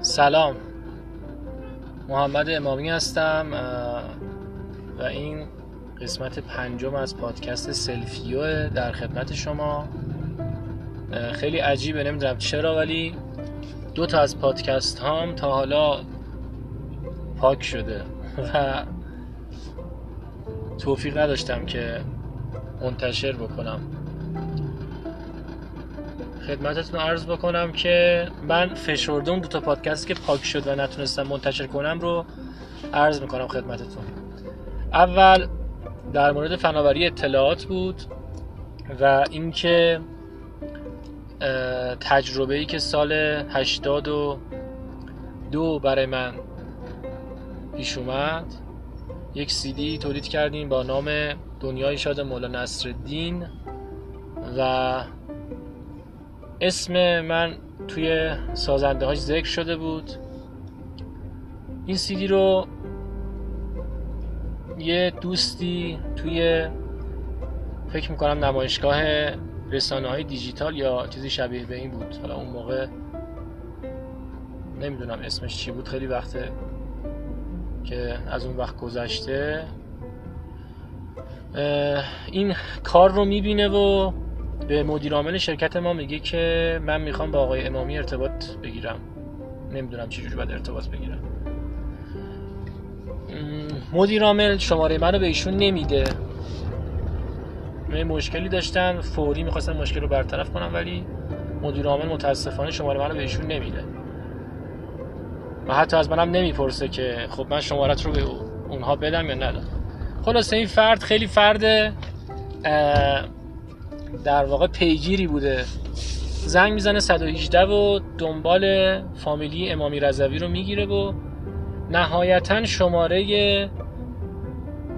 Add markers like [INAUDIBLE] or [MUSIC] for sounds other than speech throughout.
سلام. محمد امامی هستم و این قسمت پنجم از پادکست سلفیو در خدمت شما. خیلی عجیبه نمی‌دونم چرا ولی دو تا از پادکست هام تا حالا پاک شده. [LAUGHS] و توفیق نداشتم که منتشر بکنم. خدمتتون عرض بکنم که من فشرده دو تا پادکست که پاک شد و نتونستم منتشر کنم رو عرض می‌کنم خدمتتون. اول در مورد فناوری اطلاعات بود و اینکه تجربه ای که سال 82 برای من پیش اومد. یک سیدی تولید کردیم با نام دنیای شاد مولا نصرالدین و اسم من توی سازنده هاش ذکر شده بود. این سیدی رو یه دوستی توی فکر می‌کنم نمایشگاه رسانه های دیجیتال یا چیزی شبیه به این بود. حالا اون موقع نمی‌دونم اسمش چی بود خیلی وقته که از اون وقت گذشته این کار رو می‌بینه و به مدیر عامل شرکت ما میگه که من می‌خوام با آقای امامی ارتباط بگیرم. نمی‌دونم چجوری باید ارتباط بگیرم. مدیر عامل شماره منو به ایشون نمیده. مشکلی داشتن فوری می‌خواستن مشکل رو برطرف کنم ولی مدیر عامل متاسفانه شماره منو به ایشون نمیده. و حتی از منم نمی‌پرسه که خب من شمارت رو به اونها بدم یا ندم. خلاصه این فرد خیلی فرد در واقع پیگیری بوده. زنگ می‌زنه 118 و دنبال فامیلی امامی رضوی رو می‌گیره و نهایتا شماره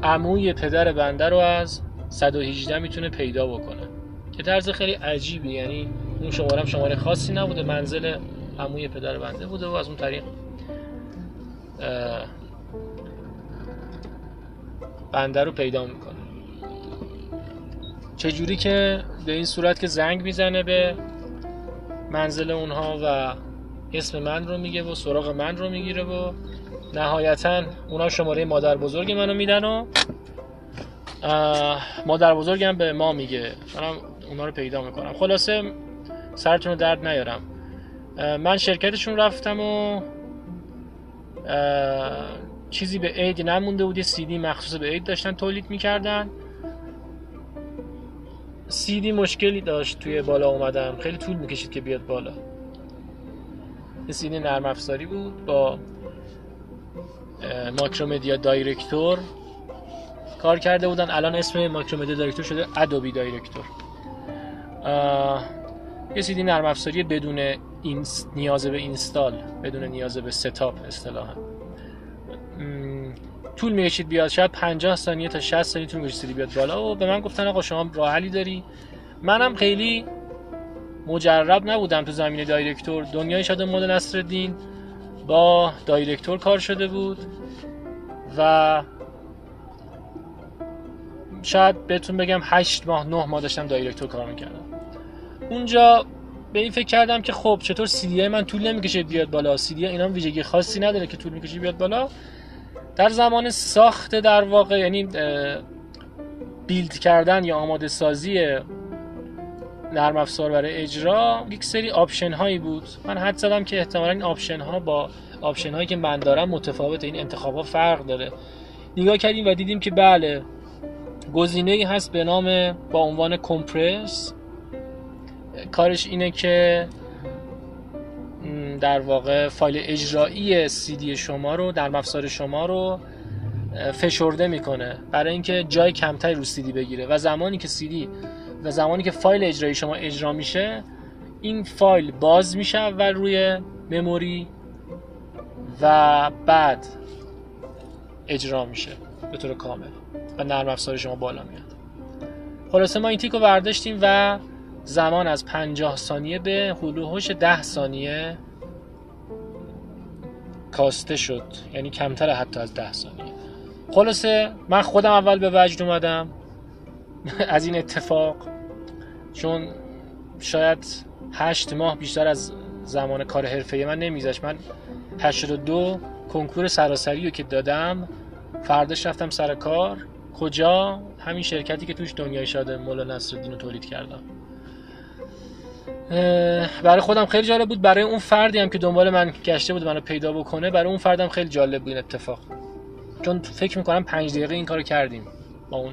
عموی پدر بنده رو از 118 می‌تونه پیدا بکنه. که طرز خیلی عجیبی یعنی اون شماره شماره خاصی نبوده منزل عموی پدر بنده بوده و از اون طریق بنده رو پیدا می‌کنه. چجوری که به این صورت که زنگ می‌زنه به منزل اونها و اسم من رو میگه و سراغ من رو می‌گیره و نهایتا اونا شماره مادر بزرگ منو میدن و مادر بزرگم به ما میگه. منم اونا رو پیدا می‌کنم. خلاصه سرتون رو درد نیارم. من شرکتشون رفتم و چیزی به عید نمونده بود یه سیدی مخصوص به عید داشتن تولید می‌کردن. سیدی مشکلی داشت توی بالا اومدم. خیلی طول می‌کشید که بیاد بالا. یه سیدی نرم افزاری بود با Macromedia Director. کار کرده بودن. الان اسم Macromedia Director شده Adobe Director. یه سیدی نرم افزاری بدون نیاز به install بدون نیاز به setup اصطلاحا. طول می‌کشید بیاد شاید 50 ثانیه تا 60 ثانیه طول می‌کشید بیاد بالا. و به من گفتن آقا شما راه حلی داری. منم خیلی مجرب نبودم تو زمینه Director. دنیای شده مود نصرالدین با Director کار شده بود و شاید بهتون بگم 8 ماه 9 ماه داشتم Director کار می‌کردم. اونجا به این فکر کردم که خب چطور سی‌دی من طول نمی‌کشه بیاد بالا. سی‌دی اینا ویژگی خاصی نداره که طول می‌کشه بیاد بالا. در زمان ساخت در واقع یعنی build کردن یا آماده سازی نرم افزار برای اجرا یک سری option هایی بود. من حدس زدم که احتمالا این option ها با option هایی که من دارم متفاوت این انتخاب ها فرق داره. نگاه کردیم و دیدیم که بله گزینه ای هست به نام با عنوان compress. کارش اینه که در واقع فایل اجرایی سی‌دی شما رو نرم افزار شما رو فشرده می‌کنه. برای اینکه جای کمتری رو سی‌دی بگیره. و زمانی که سی‌دی و زمانی که فایل اجرایی شما اجرا میشه این فایل باز میشه و روی مموری و بعد اجرا میشه به طور کامل. و نرم افزار شما بالا میاد. خلاصه ما این تیک رو برداشتیم و زمان از 50 ثانیه به هلوهوش 10 ثانیه کاسته شد. یعنی کمتر حتی از 10 ثانیه. خلاصه من خودم اول به وجد اومدم. [LAUGHS] از این اتفاق. چون شاید هشت ماه بیشتر از زمان کار حرفه من نمیزش من 82 کنکور سراسری رو که دادم فرداش رفتم سر کار. کجا؟ همین شرکتی که توش دنیای شاده مولا نصرالدین رو تولید کردم. برای خودم خیلی جالب بود. برای اون فردی هم که دنبال من گشته بود منو پیدا بکنه برای اون فردم خیلی جالب بود این اتفاق. چون فکر می‌کنم پنج دقیقه این کارو کردیم با اون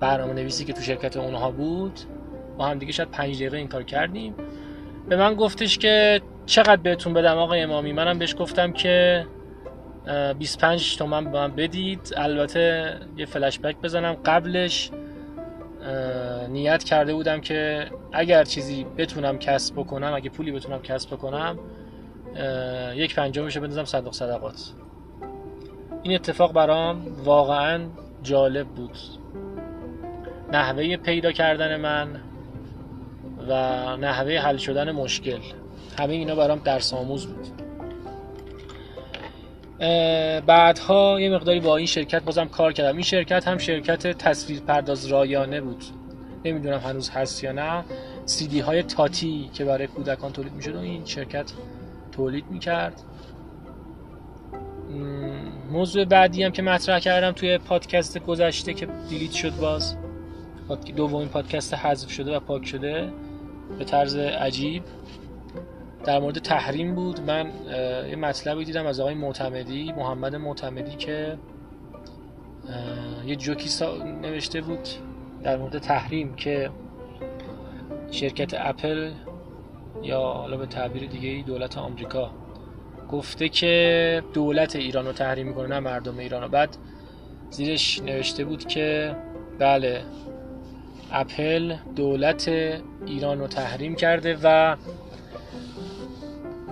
برنامه نویسی که تو شرکت اونها بود. با هم دیگه شاید پنج دقیقه این کار کردیم. به من گفتش که چقدر بهتون بدم آقای امامی؟ منم بهش گفتم که 25 تومن به من بدید. البته یه فلش بک بزنم قبلش. نیت کرده بودم که اگر چیزی بتونم کسب بکنم اگه پولی بتونم کسب بکنم یک پنجمش رو بندازم صندوق صدقات. این اتفاق برام واقعا جالب بود. نحوه پیدا کردن من و نحوه حل شدن مشکل. همه اینا برام درس آموز بود. بعدها یه مقداری با این شرکت بازم کار کردم. این شرکت هم شرکت تصویر پرداز رایانه بود. نمی‌دونم هنوز هست یا نه سیدی های تاتی که برای کودکان تولید می‌شد و این شرکت تولید می‌کرد. موضوع بعدی هم که مطرح کردم توی پادکست گذشته که دیلیت شد باز دومین پادکست حذف شده و پاک شده به طرز عجیب در مورد تحریم بود. من یه مطلبی دیدم از آقای معتمدی محمد معتمدی که یه جوکی نوشته بود در مورد تحریم که شرکت اپل یا حالا به تعبیر دیگه دولت آمریکا گفته که دولت ایران رو تحریم می‌کنه نه مردم ایران. رو بعد زیرش نوشته بود که بله اپل دولت ایران رو تحریم کرده و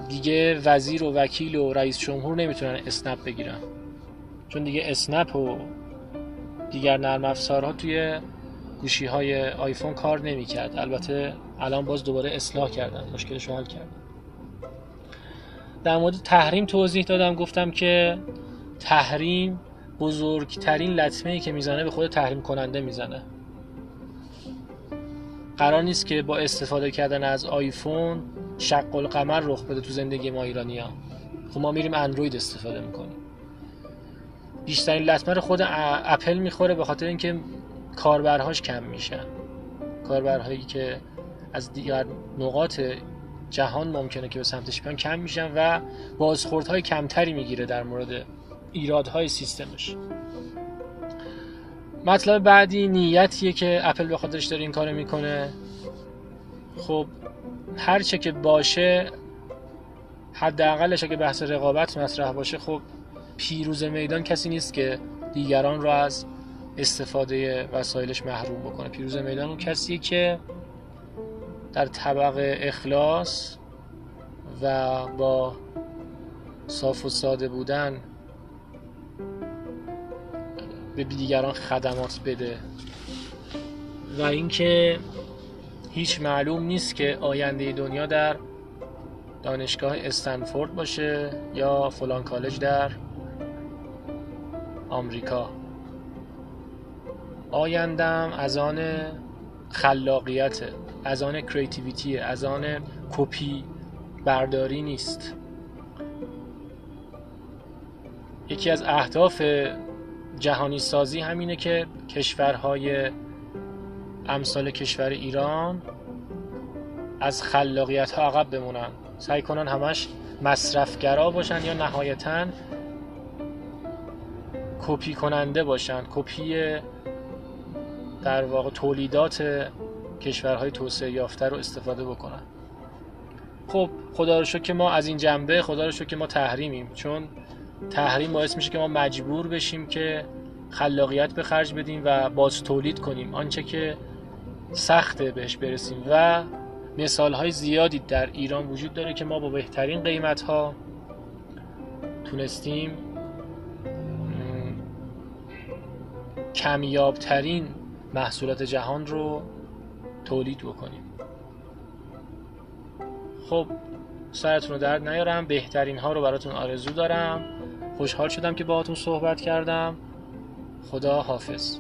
دیگه وزیر و وکیل و رئیس جمهور نمی‌تونن اسنپ بگیرن. چون دیگه اسنپ و دیگر نرم افزارها توی گوشی های آیفون کار نمی‌کرد. البته الان باز دوباره اصلاح کردن مشکلش رو حل کردن. در مورد تحریم توضیح دادم. گفتم که تحریم بزرگترین لطمه ای که می‌زنه به خود تحریم کننده می‌زنه. قرار نیست که با استفاده کردن از آیفون شق القمر رخ بده تو زندگی ما ایرانی ها خب ما میریم اندروید استفاده می‌کنیم. بیشترین لطمه رو خود اپل می‌خوره به خاطر اینکه کاربرهاش کم میشن. کاربرهایی که از دیگر نقاط جهان ممکنه که به سمتش بیان کم میشن و بازخوردهای کمتری می‌گیره در مورد ایرادهای سیستمش. مطلب بعدی نیتیه که اپل به خاطرش داره این کارو می‌کنه. خب هر چه که باشه حداقلش اگه بحث رقابت مطرح باشه خب پیروز میدان کسی نیست که دیگران رو از استفاده وسایلش محروم بکنه. پیروز میدان اون کسیه که در طبق اخلاص و با صاف و ساده بودن به دیگران خدمات بده. و اینکه هیچ معلوم نیست که آینده دنیا در دانشگاه استنفورد باشه یا فلان کالج در آمریکا. آیندم از آن خلاقیت از آن کریتیویتی از آن کپی برداری نیست. یکی از اهداف جهانی سازی همینه که کشورهای امثال کشور ایران از خلاقیت ها عقب بمونن. سعی کنن همش مصرفگرا باشن یا نهایتا کپی کننده باشن. کپی در واقع تولیدات کشورهای توسعه یافته رو استفاده بکنن. خب خدا رو شکر که ما از این جنبه خدا رو شکر که ما تحریمیم. چون تحریم باعث میشه که ما مجبور بشیم که خلاقیت به خرج بدیم و باز تولید کنیم. آنچه که سخته بهش برسیم. و مثال های زیادی در ایران وجود داره که ما با بهترین قیمت ها تونستیم کمیابترین محصولات جهان رو تولید بکنیم. خب سرتون رو درد نیارم بهترین ها رو براتون آرزو دارم. خوشحال شدم که باهاتون صحبت کردم. خدا حافظ.